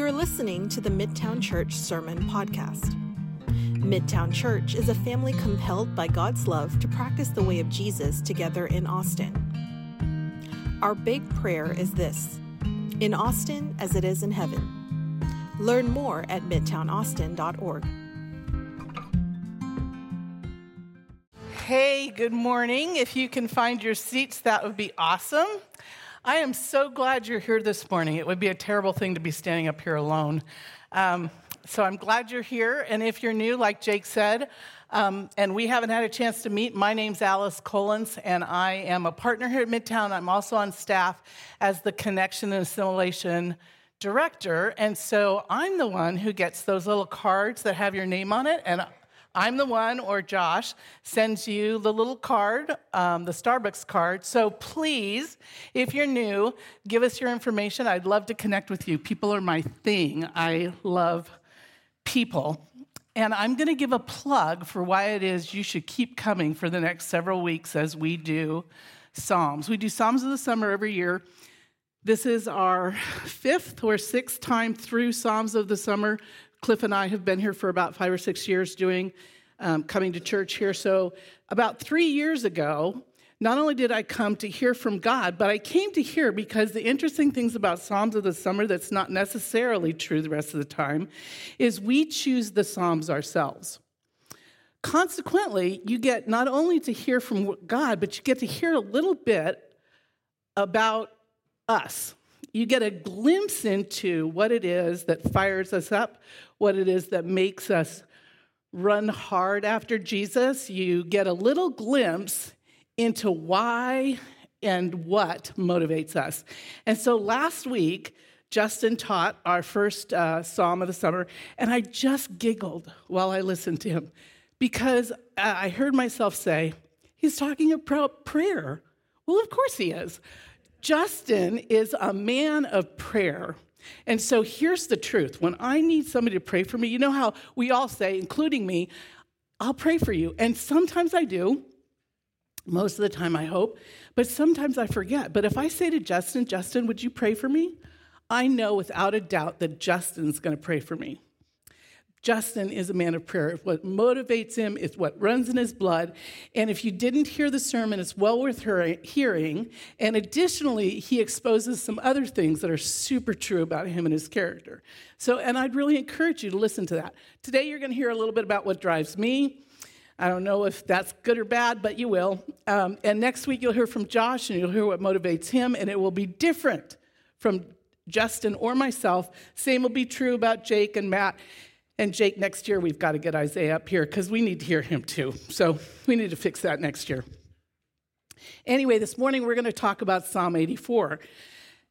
You're listening to the Midtown Church Sermon Podcast. Midtown Church is a family compelled by God's love to practice the way of Jesus together in Austin. Our big prayer is this in Austin as it is in heaven. Learn more at midtownaustin.org. Hey, good morning. If you can find your seats, that would be awesome. I am so glad you're here this morning. It would be a terrible thing to be standing up here alone. Um, so I'm glad you're here. And if you're new, like Jake said, um, and we haven't had a chance to meet, my name's Alice Collins, and I am a partner here at Midtown. I'm also on staff as the Connection and Assimilation Director. And so I'm the one who gets those little cards that have your name on it. And I'm the one, or Josh, sends you the little card, um, the Starbucks card. So please, if you're new, give us your information. I'd love to connect with you. People are my thing. I love people. And I'm going to give a plug for why it is you should keep coming for the next several weeks as we do Psalms. We do Psalms of the Summer every year. This is our fifth or sixth time through Psalms of the Summer. Cliff and I have been here for about five or six years doing, um, coming to church here. So, about three years ago, not only did I come to hear from God, but I came to hear because the interesting things about Psalms of the Summer that's not necessarily true the rest of the time is we choose the Psalms ourselves. Consequently, you get not only to hear from God, but you get to hear a little bit about us. You get a glimpse into what it is that fires us up, what it is that makes us run hard after Jesus. You get a little glimpse into why and what motivates us. And so last week, Justin taught our first uh, psalm of the summer, and I just giggled while I listened to him because I heard myself say, He's talking about prayer. Well, of course he is. Justin is a man of prayer. And so here's the truth when I need somebody to pray for me, you know how we all say, including me, I'll pray for you. And sometimes I do. Most of the time, I hope. But sometimes I forget. But if I say to Justin, Justin, would you pray for me? I know without a doubt that Justin's going to pray for me. Justin is a man of prayer. What motivates him is what runs in his blood. And if you didn't hear the sermon, it's well worth hearing. And additionally, he exposes some other things that are super true about him and his character. So, and I'd really encourage you to listen to that. Today, you're going to hear a little bit about what drives me. I don't know if that's good or bad, but you will. Um, and next week, you'll hear from Josh and you'll hear what motivates him, and it will be different from Justin or myself. Same will be true about Jake and Matt. And Jake, next year we've got to get Isaiah up here because we need to hear him too. So we need to fix that next year. Anyway, this morning we're going to talk about Psalm 84.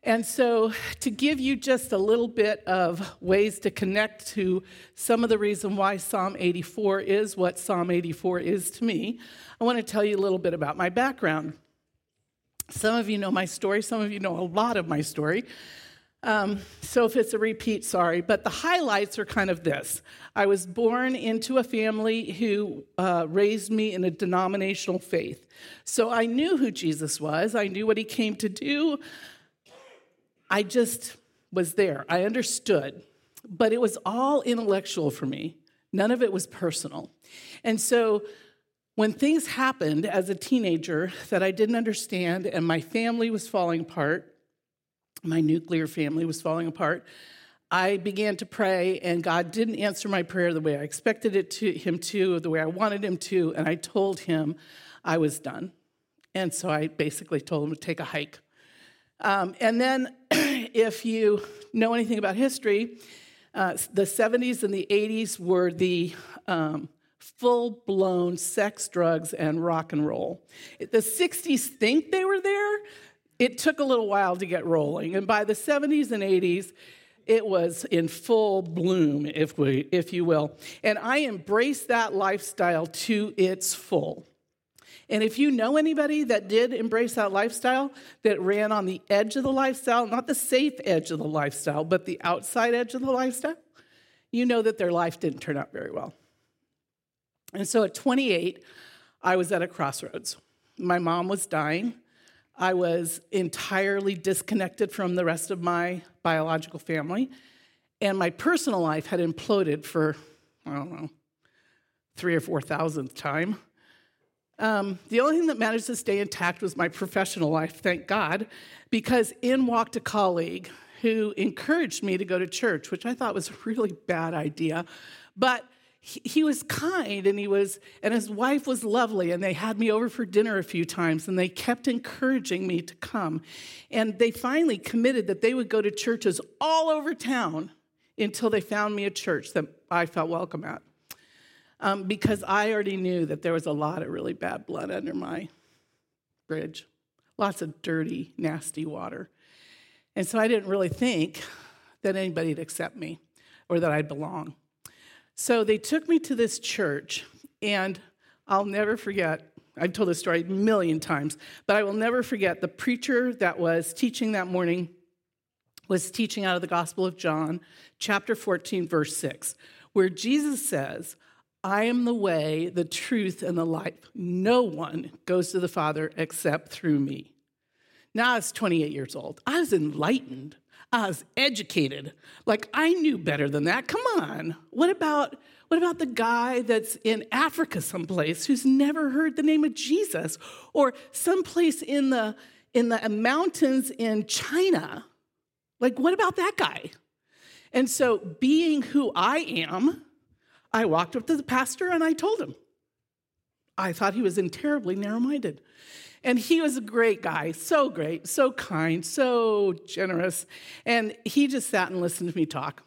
And so, to give you just a little bit of ways to connect to some of the reason why Psalm 84 is what Psalm 84 is to me, I want to tell you a little bit about my background. Some of you know my story, some of you know a lot of my story. Um, so if it's a repeat, sorry. But the highlights are kind of this I was born into a family who uh, raised me in a denominational faith. So I knew who Jesus was, I knew what he came to do. I just was there, I understood. But it was all intellectual for me, none of it was personal. And so when things happened as a teenager that I didn't understand and my family was falling apart, my nuclear family was falling apart. I began to pray, and God didn't answer my prayer the way I expected it to him to, the way I wanted him to, and I told him I was done. And so I basically told him to take a hike. Um, and then, if you know anything about history, uh, the 70s and the 80s were the um, full blown sex, drugs, and rock and roll. The 60s think they were there, it took a little while to get rolling. And by the 70s and 80s, it was in full bloom, if, we, if you will. And I embraced that lifestyle to its full. And if you know anybody that did embrace that lifestyle, that ran on the edge of the lifestyle, not the safe edge of the lifestyle, but the outside edge of the lifestyle, you know that their life didn't turn out very well. And so at 28, I was at a crossroads. My mom was dying. I was entirely disconnected from the rest of my biological family. And my personal life had imploded for, I don't know, three or four thousandth time. Um, the only thing that managed to stay intact was my professional life, thank God, because in walked a colleague who encouraged me to go to church, which I thought was a really bad idea. But he, he was kind and he was, and his wife was lovely, and they had me over for dinner a few times, and they kept encouraging me to come. And they finally committed that they would go to churches all over town until they found me a church that I felt welcome at um, because I already knew that there was a lot of really bad blood under my bridge, lots of dirty, nasty water. And so I didn't really think that anybody'd accept me or that I'd belong. So they took me to this church, and I'll never forget. I've told this story a million times, but I will never forget the preacher that was teaching that morning was teaching out of the Gospel of John, chapter 14, verse 6, where Jesus says, I am the way, the truth, and the life. No one goes to the Father except through me. Now I was 28 years old. I was enlightened. I was educated. Like I knew better than that. Come on. What about what about the guy that's in Africa someplace who's never heard the name of Jesus or someplace in the in the mountains in China? Like what about that guy? And so being who I am, I walked up to the pastor and I told him. I thought he was in terribly narrow minded. And he was a great guy, so great, so kind, so generous. And he just sat and listened to me talk.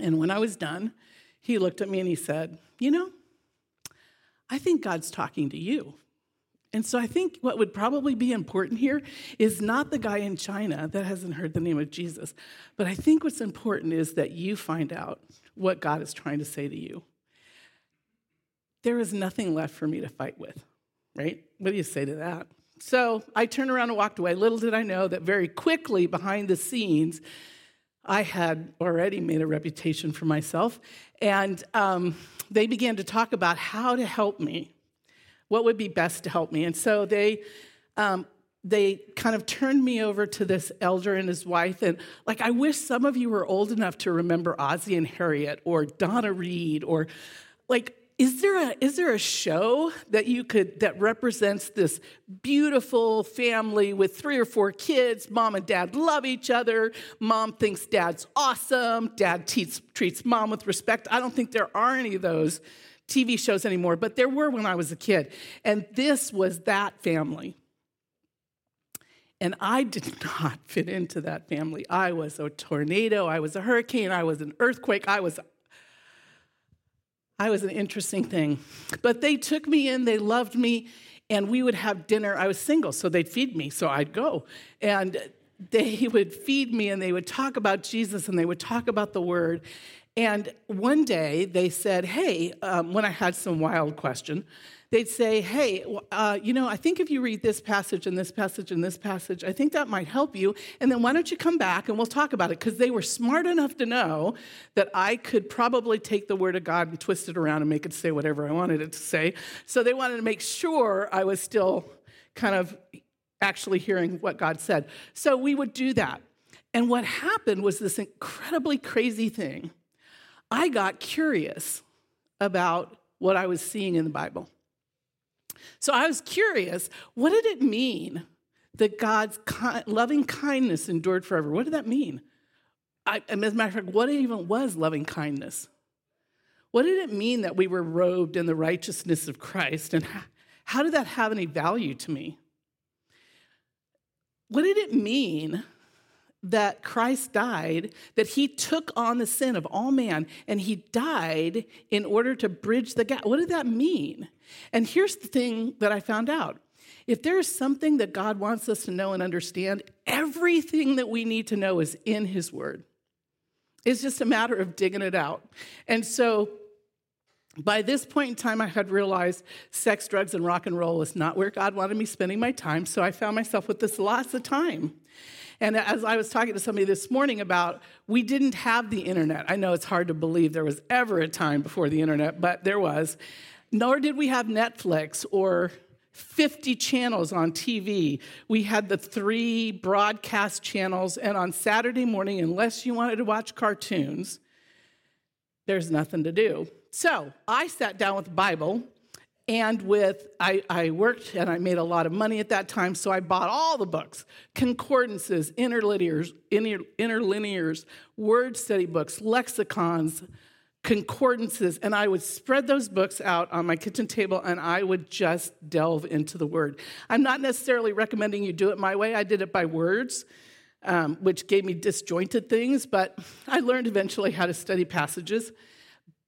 And when I was done, he looked at me and he said, You know, I think God's talking to you. And so I think what would probably be important here is not the guy in China that hasn't heard the name of Jesus, but I think what's important is that you find out what God is trying to say to you. There is nothing left for me to fight with, right? What do you say to that? So I turned around and walked away. Little did I know that very quickly behind the scenes, I had already made a reputation for myself. And um, they began to talk about how to help me, what would be best to help me. And so they um, they kind of turned me over to this elder and his wife. And like, I wish some of you were old enough to remember Ozzie and Harriet or Donna Reed or like, is there a is there a show that you could that represents this beautiful family with three or four kids? Mom and dad love each other. Mom thinks dad's awesome. Dad treats, treats mom with respect. I don't think there are any of those tv shows anymore but there were when i was a kid. And this was that family. And I did not fit into that family. I was a tornado, I was a hurricane, I was an earthquake, I was I was an interesting thing. But they took me in, they loved me, and we would have dinner. I was single, so they'd feed me, so I'd go. And they would feed me and they would talk about Jesus and they would talk about the word. And one day they said, Hey, um, when I had some wild question, they'd say, Hey, uh, you know, I think if you read this passage and this passage and this passage, I think that might help you. And then why don't you come back and we'll talk about it? Because they were smart enough to know that I could probably take the word of God and twist it around and make it say whatever I wanted it to say. So they wanted to make sure I was still kind of actually hearing what God said. So we would do that. And what happened was this incredibly crazy thing. I got curious about what I was seeing in the Bible. So I was curious what did it mean that God's loving kindness endured forever? What did that mean? I, as a matter of fact, what even was loving kindness? What did it mean that we were robed in the righteousness of Christ? And how, how did that have any value to me? What did it mean that Christ died, that he took on the sin of all man, and he died in order to bridge the gap. What did that mean? And here's the thing that I found out if there is something that God wants us to know and understand, everything that we need to know is in his word. It's just a matter of digging it out. And so, by this point in time, I had realized sex, drugs, and rock and roll was not where God wanted me spending my time. So I found myself with this lots of time. And as I was talking to somebody this morning about, we didn't have the internet. I know it's hard to believe there was ever a time before the internet, but there was. Nor did we have Netflix or 50 channels on TV. We had the three broadcast channels, and on Saturday morning, unless you wanted to watch cartoons, there's nothing to do. So I sat down with the Bible and with I, I, worked and i made a lot of money at that time so i bought all the books concordances interlinears inter, interlinears word study books lexicons concordances and i would spread those books out on my kitchen table and i would just delve into the word. I'm not necessarily recommending you do it my way. I did it by words um, which gave me disjointed things but i learned eventually how to study passages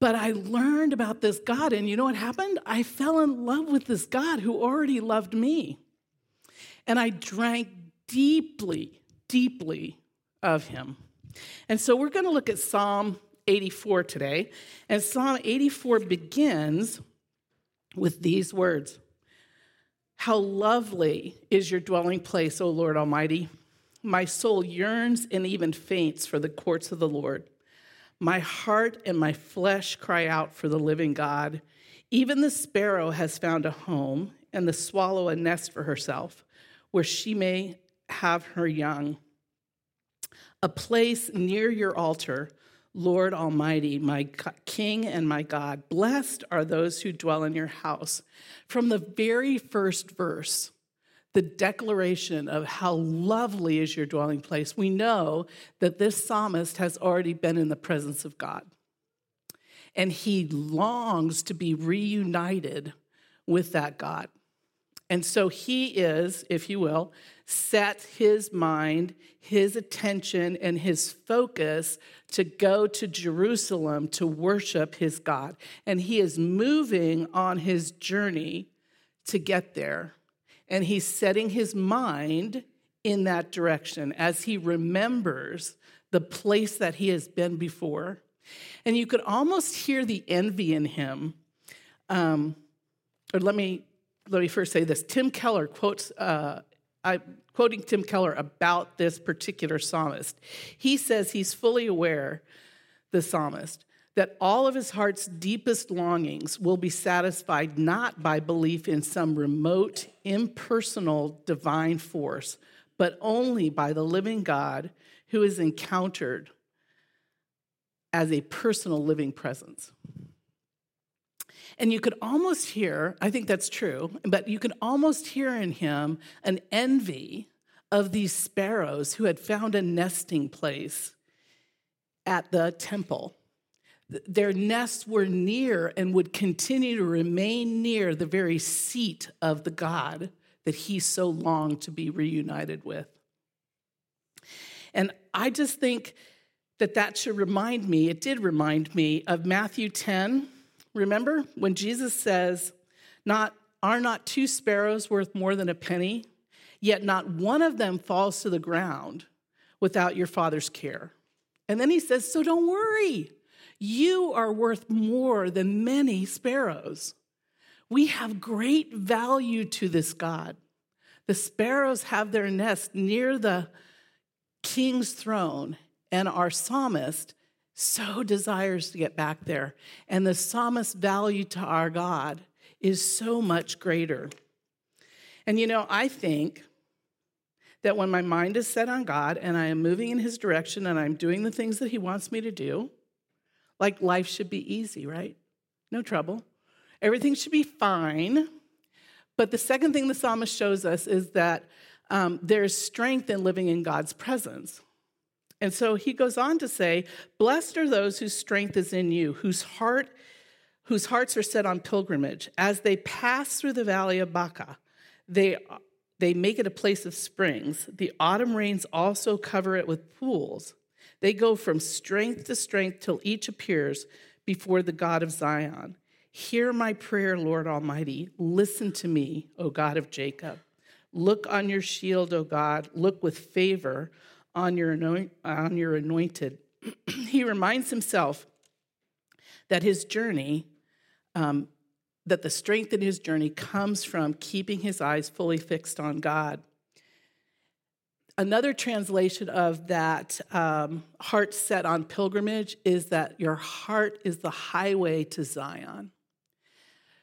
but I learned about this God, and you know what happened? I fell in love with this God who already loved me. And I drank deeply, deeply of him. And so we're going to look at Psalm 84 today. And Psalm 84 begins with these words How lovely is your dwelling place, O Lord Almighty! My soul yearns and even faints for the courts of the Lord. My heart and my flesh cry out for the living God. Even the sparrow has found a home, and the swallow a nest for herself, where she may have her young. A place near your altar, Lord Almighty, my King and my God. Blessed are those who dwell in your house. From the very first verse, the declaration of how lovely is your dwelling place, we know that this psalmist has already been in the presence of God. And he longs to be reunited with that God. And so he is, if you will, set his mind, his attention, and his focus to go to Jerusalem to worship his God. And he is moving on his journey to get there and he's setting his mind in that direction as he remembers the place that he has been before. And you could almost hear the envy in him. Um, or let me let me first say this. Tim Keller quotes. Uh, I quoting Tim Keller about this particular psalmist. He says he's fully aware, the psalmist, that all of his heart's deepest longings will be satisfied not by belief in some remote, impersonal divine force, but only by the living God who is encountered as a personal living presence. And you could almost hear, I think that's true, but you could almost hear in him an envy of these sparrows who had found a nesting place at the temple their nests were near and would continue to remain near the very seat of the God that he so longed to be reunited with. And I just think that that should remind me, it did remind me of Matthew 10. Remember when Jesus says, not, Are not two sparrows worth more than a penny? Yet not one of them falls to the ground without your Father's care. And then he says, So don't worry. You are worth more than many sparrows. We have great value to this God. The sparrows have their nest near the king's throne, and our psalmist so desires to get back there. And the psalmist's value to our God is so much greater. And you know, I think that when my mind is set on God and I am moving in his direction and I'm doing the things that he wants me to do, like life should be easy, right? No trouble. Everything should be fine. But the second thing the psalmist shows us is that um, there's strength in living in God's presence. And so he goes on to say, Blessed are those whose strength is in you, whose heart whose hearts are set on pilgrimage. As they pass through the valley of Baca, they, they make it a place of springs. The autumn rains also cover it with pools. They go from strength to strength till each appears before the God of Zion. Hear my prayer, Lord Almighty. Listen to me, O God of Jacob. Look on your shield, O God. Look with favor on your, anoint, on your anointed. he reminds himself that his journey, um, that the strength in his journey comes from keeping his eyes fully fixed on God. Another translation of that um, heart set on pilgrimage is that your heart is the highway to Zion.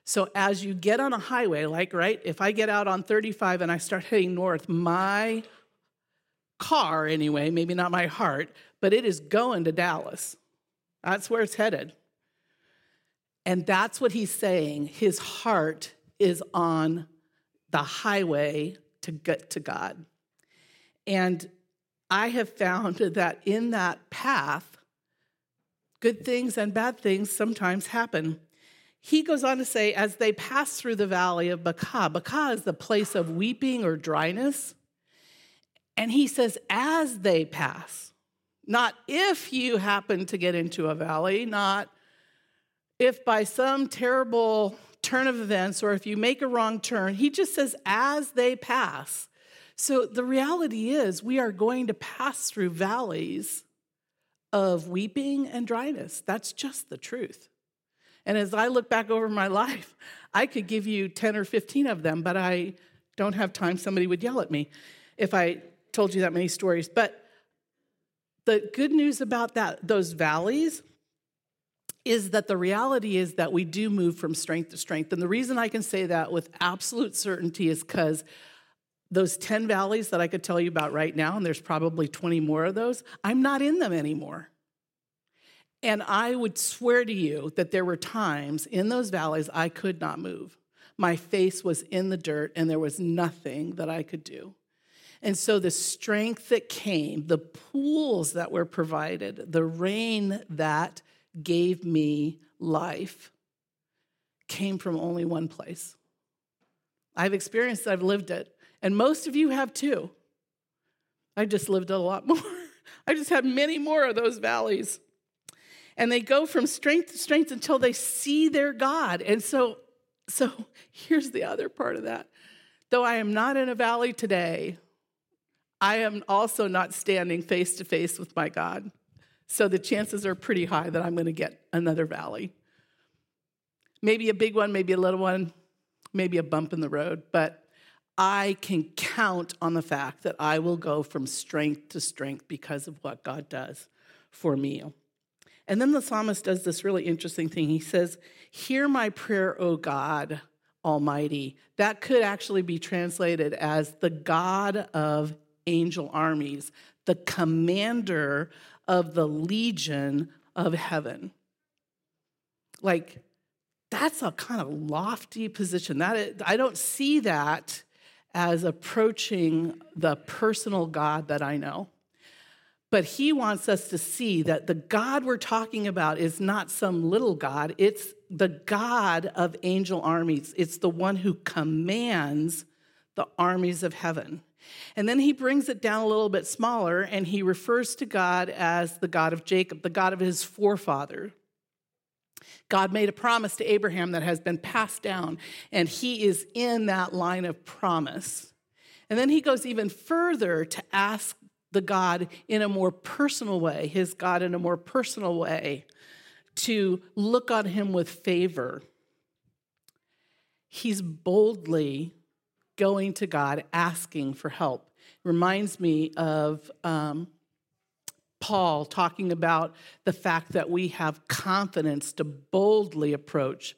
So as you get on a highway, like, right, if I get out on 35 and I start heading north, my car, anyway, maybe not my heart, but it is going to Dallas. That's where it's headed. And that's what he's saying. His heart is on the highway to get to God. And I have found that in that path, good things and bad things sometimes happen. He goes on to say, as they pass through the valley of Baca, Baca is the place of weeping or dryness. And he says, as they pass, not if you happen to get into a valley, not if by some terrible turn of events or if you make a wrong turn. He just says, as they pass. So the reality is, we are going to pass through valleys of weeping and dryness. That's just the truth. And as I look back over my life, I could give you 10 or 15 of them, but I don't have time. Somebody would yell at me if I told you that many stories. But the good news about that, those valleys, is that the reality is that we do move from strength to strength. And the reason I can say that with absolute certainty is because those 10 valleys that I could tell you about right now, and there's probably 20 more of those, I'm not in them anymore. And I would swear to you that there were times in those valleys I could not move. My face was in the dirt, and there was nothing that I could do. And so the strength that came, the pools that were provided, the rain that gave me life came from only one place. I've experienced it, I've lived it, and most of you have too. I just lived a lot more. I just had many more of those valleys. And they go from strength to strength until they see their God. And so, so here's the other part of that. Though I am not in a valley today, I am also not standing face to face with my God. So the chances are pretty high that I'm going to get another valley. Maybe a big one, maybe a little one, maybe a bump in the road, but I can count on the fact that I will go from strength to strength because of what God does for me. And then the psalmist does this really interesting thing. He says, Hear my prayer, O God Almighty. That could actually be translated as the God of angel armies, the commander of the legion of heaven. Like, that's a kind of lofty position. That is, I don't see that as approaching the personal God that I know. But he wants us to see that the God we're talking about is not some little God, it's the God of angel armies. It's the one who commands the armies of heaven. And then he brings it down a little bit smaller and he refers to God as the God of Jacob, the God of his forefather. God made a promise to Abraham that has been passed down, and he is in that line of promise. And then he goes even further to ask the God in a more personal way, his God in a more personal way, to look on him with favor. He's boldly going to God asking for help. Reminds me of um, Paul talking about the fact that we have confidence to boldly approach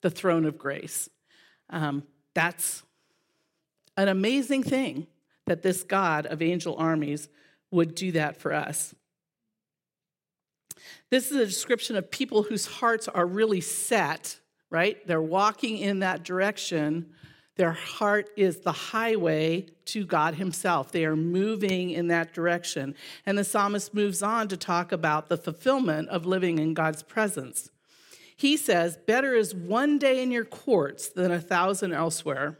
the throne of grace. Um, that's an amazing thing that this God of angel armies would do that for us. This is a description of people whose hearts are really set, right? They're walking in that direction their heart is the highway to God Himself. They are moving in that direction. And the psalmist moves on to talk about the fulfillment of living in God's presence. He says, Better is one day in your courts than a thousand elsewhere.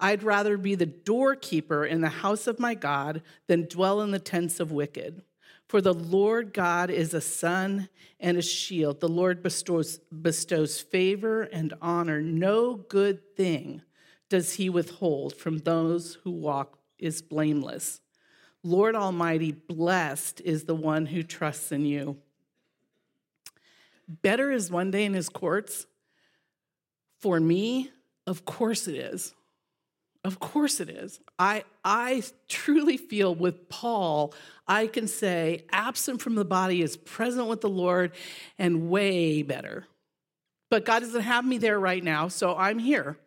I'd rather be the doorkeeper in the house of my God than dwell in the tents of wicked. For the Lord God is a sun and a shield. The Lord bestows, bestows favor and honor. No good thing does he withhold from those who walk is blameless. Lord Almighty, blessed is the one who trusts in you. Better is one day in his courts. For me, of course it is. Of course it is. I, I truly feel with Paul, I can say, absent from the body is present with the Lord and way better. But God doesn't have me there right now, so I'm here.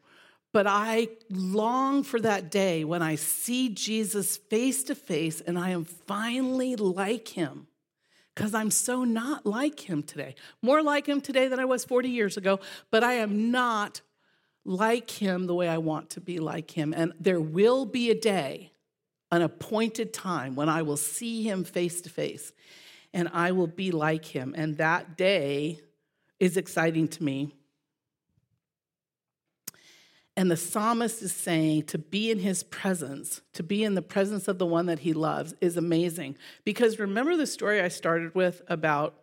But I long for that day when I see Jesus face to face and I am finally like him because I'm so not like him today. More like him today than I was 40 years ago, but I am not like him the way I want to be like him. And there will be a day, an appointed time, when I will see him face to face and I will be like him. And that day is exciting to me. And the psalmist is saying to be in his presence, to be in the presence of the one that he loves, is amazing. Because remember the story I started with about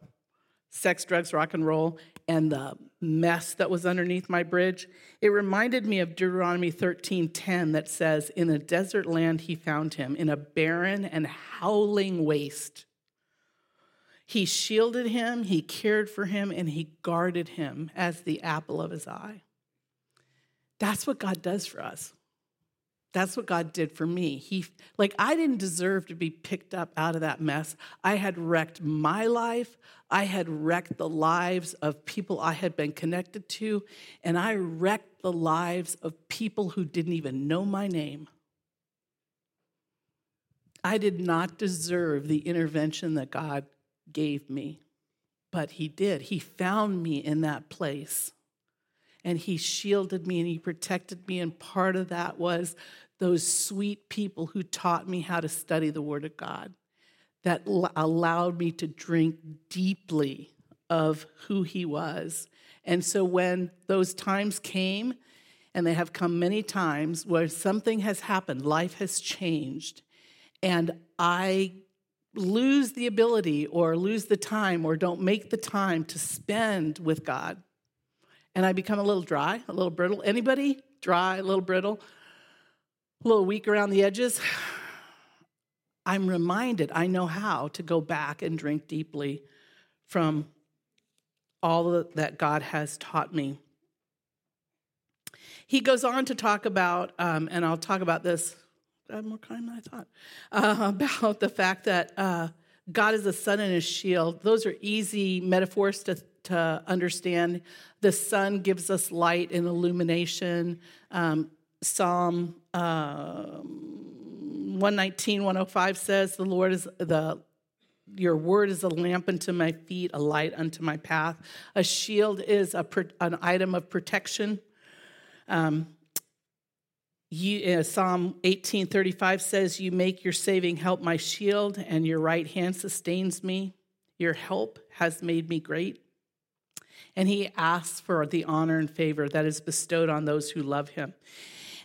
sex, drugs, rock and roll, and the mess that was underneath my bridge? It reminded me of Deuteronomy 13:10 that says, In a desert land he found him, in a barren and howling waste. He shielded him, he cared for him, and he guarded him as the apple of his eye. That's what God does for us. That's what God did for me. He like I didn't deserve to be picked up out of that mess. I had wrecked my life. I had wrecked the lives of people I had been connected to, and I wrecked the lives of people who didn't even know my name. I did not deserve the intervention that God gave me, but He did. He found me in that place and he shielded me and he protected me. And part of that was those sweet people who taught me how to study the Word of God, that allowed me to drink deeply of who he was. And so when those times came, and they have come many times where something has happened, life has changed, and I lose the ability or lose the time or don't make the time to spend with God and I become a little dry, a little brittle. Anybody? Dry, a little brittle, a little weak around the edges. I'm reminded, I know how to go back and drink deeply from all that God has taught me. He goes on to talk about, um, and I'll talk about this I have more time than I thought, uh, about the fact that uh, God is a sun and a shield. Those are easy metaphors to to understand. The sun gives us light and illumination. Um, Psalm uh, 119, 105 says, The Lord is the your word is a lamp unto my feet, a light unto my path. A shield is a, an item of protection. Um, you, uh, Psalm 18:35 says, "You make your saving help my shield, and your right hand sustains me. Your help has made me great." and he asks for the honor and favor that is bestowed on those who love him.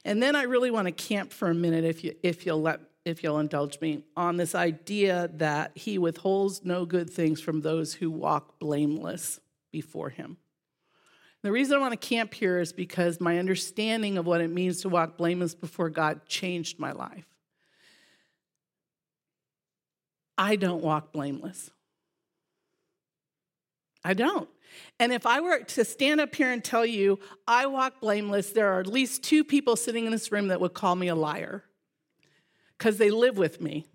And then I really want to camp for a minute, if you if you'll let if you'll indulge me, on this idea that he withholds no good things from those who walk blameless before him. The reason I want to camp here is because my understanding of what it means to walk blameless before God changed my life. I don't walk blameless. I don't. And if I were to stand up here and tell you I walk blameless, there are at least two people sitting in this room that would call me a liar because they live with me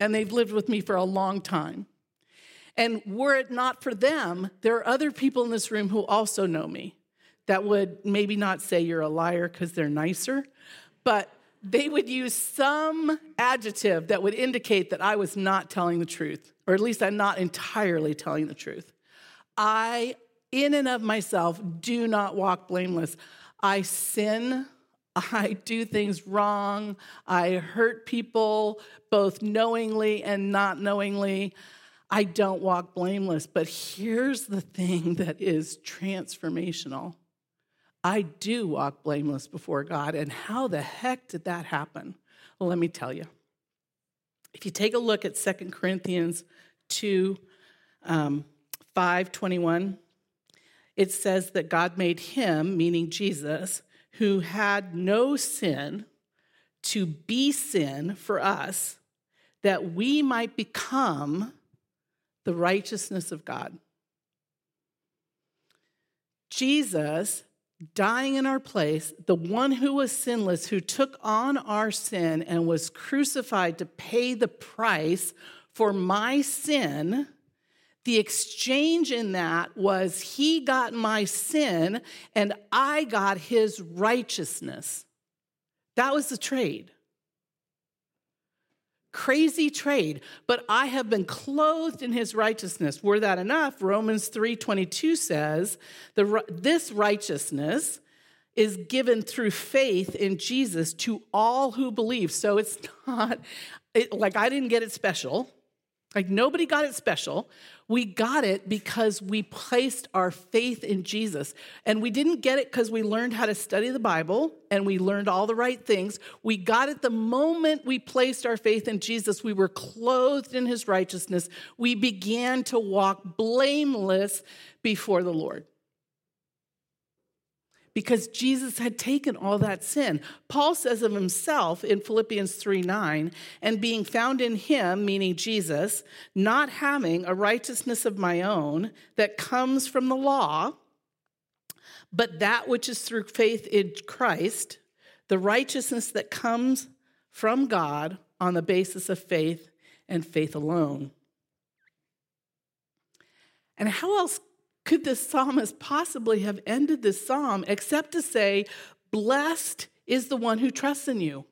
and they've lived with me for a long time. And were it not for them, there are other people in this room who also know me that would maybe not say you're a liar because they're nicer, but they would use some adjective that would indicate that I was not telling the truth, or at least I'm not entirely telling the truth. I, in and of myself, do not walk blameless. I sin. I do things wrong. I hurt people both knowingly and not knowingly. I don't walk blameless. But here's the thing that is transformational I do walk blameless before God. And how the heck did that happen? Well, let me tell you. If you take a look at 2 Corinthians 2, um, 5:21 it says that God made him meaning Jesus who had no sin to be sin for us that we might become the righteousness of God. Jesus dying in our place, the one who was sinless, who took on our sin and was crucified to pay the price for my sin, the exchange in that was he got my sin and I got his righteousness. That was the trade. Crazy trade, but I have been clothed in his righteousness. Were that enough? Romans 3:22 says, the, this righteousness is given through faith in Jesus to all who believe. So it's not it, like I didn't get it special. Like nobody got it special. We got it because we placed our faith in Jesus. And we didn't get it because we learned how to study the Bible and we learned all the right things. We got it the moment we placed our faith in Jesus. We were clothed in his righteousness. We began to walk blameless before the Lord because Jesus had taken all that sin. Paul says of himself in Philippians 3 9, and being found in him, meaning Jesus, not having a righteousness of my own that comes from the law, but that which is through faith in Christ, the righteousness that comes from God on the basis of faith and faith alone. And how else could the psalmist possibly have ended this psalm except to say, Blessed is the one who trusts in you?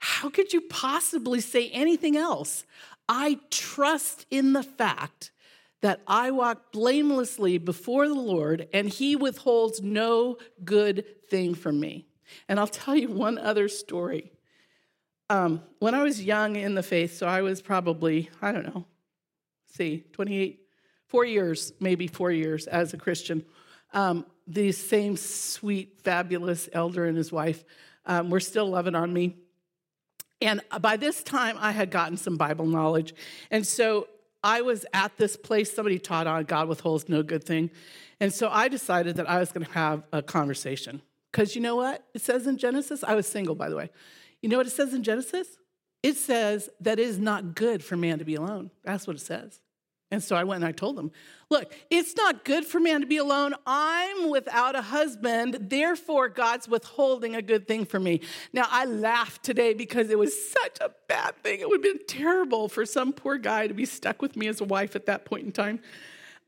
How could you possibly say anything else? I trust in the fact that I walk blamelessly before the Lord and he withholds no good thing from me. And I'll tell you one other story. Um, when I was young in the faith, so I was probably, I don't know, see, 28, four years, maybe four years as a Christian. Um, these same sweet, fabulous elder and his wife um, were still loving on me. And by this time, I had gotten some Bible knowledge. And so I was at this place, somebody taught on God withholds no good thing. And so I decided that I was going to have a conversation. Because you know what? It says in Genesis, I was single, by the way. You know what it says in Genesis? It says that it is not good for man to be alone. That's what it says. And so I went and I told them, Look, it's not good for man to be alone. I'm without a husband. Therefore, God's withholding a good thing for me. Now, I laughed today because it was such a bad thing. It would have been terrible for some poor guy to be stuck with me as a wife at that point in time.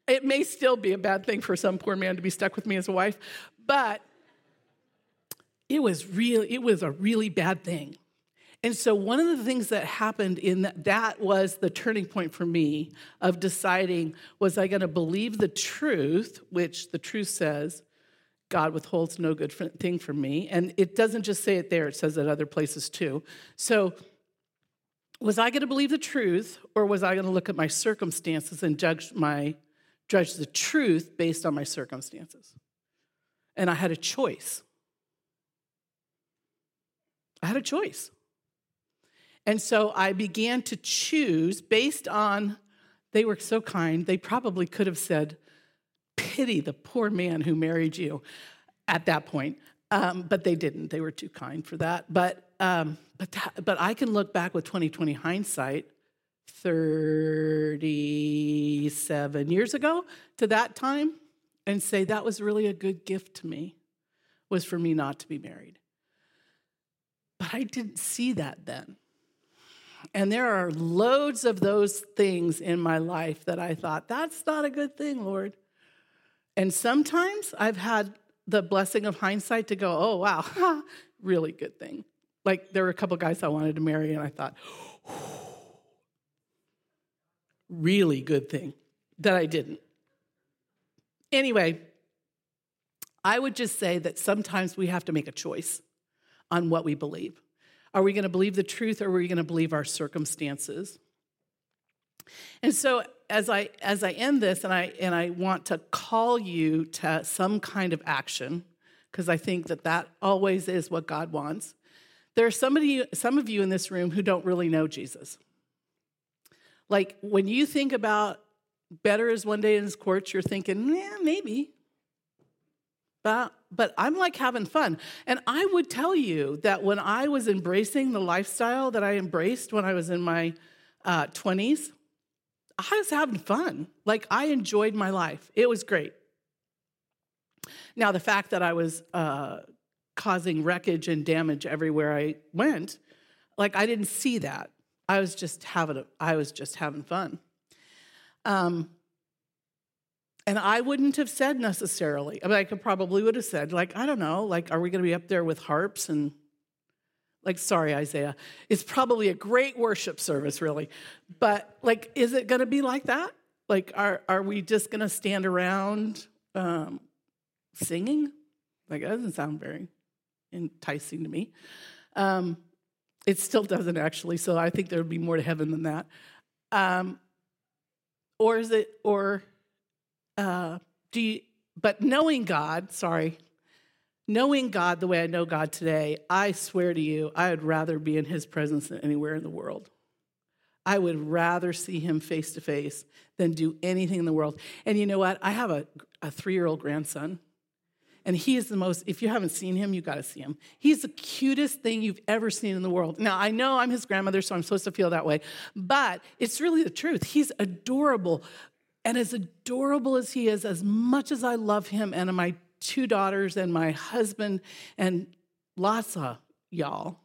It may still be a bad thing for some poor man to be stuck with me as a wife, but it was really, it was a really bad thing. And so, one of the things that happened in that, that was the turning point for me of deciding was I going to believe the truth, which the truth says God withholds no good thing from me. And it doesn't just say it there, it says it other places too. So, was I going to believe the truth or was I going to look at my circumstances and judge my judge the truth based on my circumstances? And I had a choice. I had a choice. And so I began to choose based on, they were so kind, they probably could have said, pity the poor man who married you at that point. Um, but they didn't. They were too kind for that. But, um, but, that, but I can look back with 2020 hindsight 37 years ago to that time and say that was really a good gift to me was for me not to be married but i didn't see that then and there are loads of those things in my life that I thought, that's not a good thing, Lord. And sometimes I've had the blessing of hindsight to go, oh, wow, really good thing. Like there were a couple guys I wanted to marry, and I thought, really good thing that I didn't. Anyway, I would just say that sometimes we have to make a choice on what we believe. Are we going to believe the truth or are we going to believe our circumstances? And so as I as I end this and I and I want to call you to some kind of action because I think that that always is what God wants. There are somebody some of you in this room who don't really know Jesus. Like when you think about better is one day in his courts, you're thinking, yeah, maybe. But, but I'm like having fun. And I would tell you that when I was embracing the lifestyle that I embraced when I was in my uh, 20s, I was having fun. Like I enjoyed my life, it was great. Now, the fact that I was uh, causing wreckage and damage everywhere I went, like I didn't see that. I was just having, a, I was just having fun. Um, And I wouldn't have said necessarily. I mean, I could probably would have said, like, I don't know, like, are we going to be up there with harps and, like, sorry, Isaiah. It's probably a great worship service, really. But, like, is it going to be like that? Like, are, are we just going to stand around um, singing? Like, that doesn't sound very enticing to me. Um, it still doesn't actually, so I think there would be more to heaven than that. Um, or is it, or uh, do you, but knowing God, sorry, knowing God the way I know God today, I swear to you, I would rather be in his presence than anywhere in the world. I would rather see him face to face than do anything in the world. And you know what? I have a, a three year old grandson, and he is the most, if you haven't seen him, you got to see him. He's the cutest thing you've ever seen in the world. Now, I know I'm his grandmother, so I'm supposed to feel that way, but it's really the truth. He's adorable. And as adorable as he is, as much as I love him and my two daughters and my husband and lots of y'all,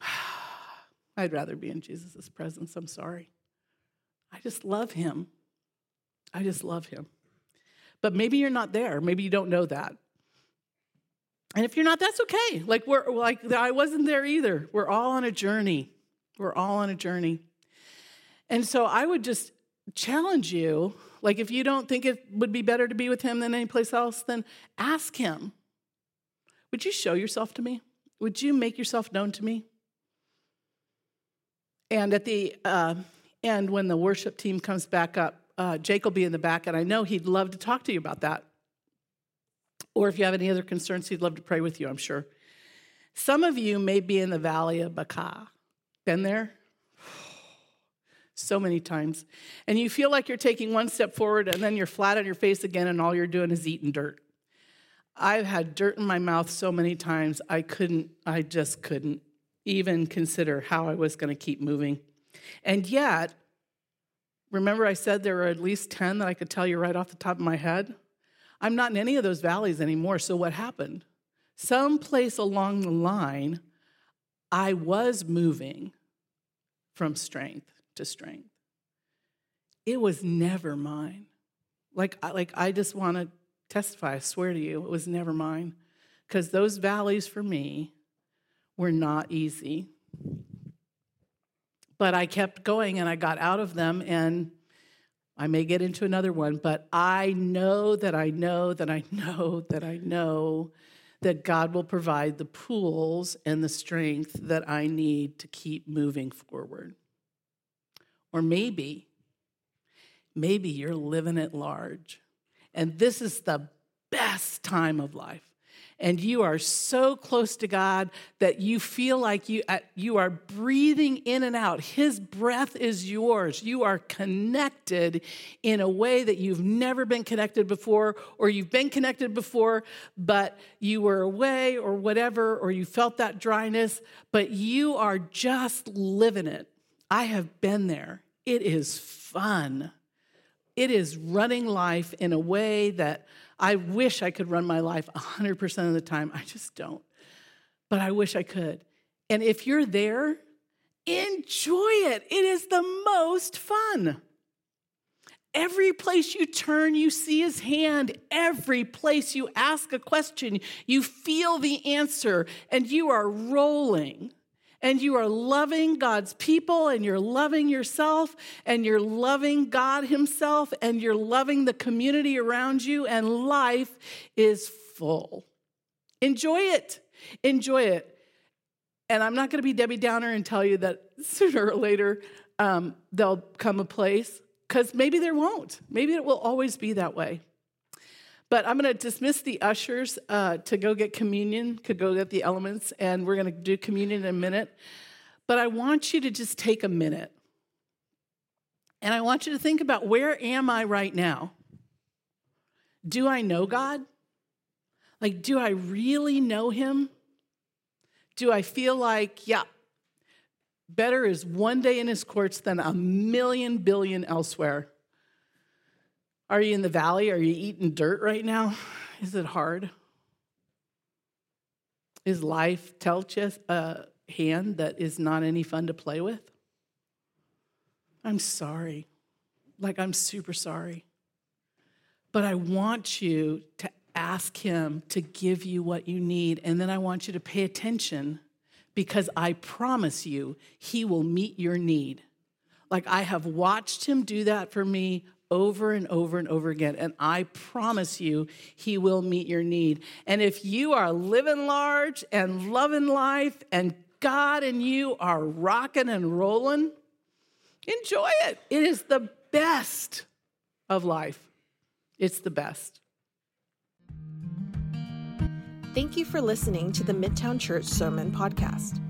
I'd rather be in Jesus' presence. I'm sorry. I just love him. I just love him. But maybe you're not there. Maybe you don't know that. And if you're not, that's okay. Like we're like I wasn't there either. We're all on a journey. We're all on a journey. And so I would just challenge you like if you don't think it would be better to be with him than anyplace else, then ask him. Would you show yourself to me? Would you make yourself known to me? And at the uh, end, when the worship team comes back up, uh, Jake will be in the back, and I know he'd love to talk to you about that. Or if you have any other concerns, he'd love to pray with you, I'm sure. Some of you may be in the valley of Baca. Been there? So many times. And you feel like you're taking one step forward and then you're flat on your face again and all you're doing is eating dirt. I've had dirt in my mouth so many times, I couldn't, I just couldn't even consider how I was going to keep moving. And yet, remember I said there were at least 10 that I could tell you right off the top of my head? I'm not in any of those valleys anymore. So what happened? Someplace along the line, I was moving from strength to strength. It was never mine. Like, like I just want to testify, I swear to you, it was never mine. Because those valleys for me were not easy. But I kept going and I got out of them, and I may get into another one, but I know that I know that I know that I know that God will provide the pools and the strength that I need to keep moving forward. Or maybe, maybe you're living at large. And this is the best time of life. And you are so close to God that you feel like you, uh, you are breathing in and out. His breath is yours. You are connected in a way that you've never been connected before, or you've been connected before, but you were away, or whatever, or you felt that dryness, but you are just living it. I have been there. It is fun. It is running life in a way that I wish I could run my life 100% of the time. I just don't. But I wish I could. And if you're there, enjoy it. It is the most fun. Every place you turn, you see his hand. Every place you ask a question, you feel the answer, and you are rolling and you are loving God's people and you're loving yourself and you're loving God Himself and you're loving the community around you, and life is full. Enjoy it. Enjoy it. And I'm not going to be Debbie Downer and tell you that sooner or later um, there'll come a place, because maybe there won't. Maybe it will always be that way. But I'm going to dismiss the ushers uh, to go get communion, to go get the elements, and we're going to do communion in a minute. But I want you to just take a minute. And I want you to think about where am I right now? Do I know God? Like, do I really know Him? Do I feel like, yeah, better is one day in His courts than a million billion elsewhere? Are you in the valley? Are you eating dirt right now? Is it hard? Is life Telcheth a hand that is not any fun to play with? I'm sorry. Like, I'm super sorry. But I want you to ask Him to give you what you need. And then I want you to pay attention because I promise you, He will meet your need. Like I have watched Him do that for me over and over and over again. And I promise you, He will meet your need. And if you are living large and loving life and God and you are rocking and rolling, enjoy it. It is the best of life. It's the best. Thank you for listening to the Midtown Church Sermon Podcast.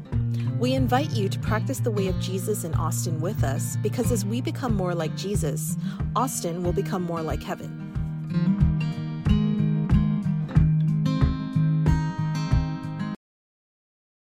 We invite you to practice the way of Jesus in Austin with us because as we become more like Jesus, Austin will become more like heaven.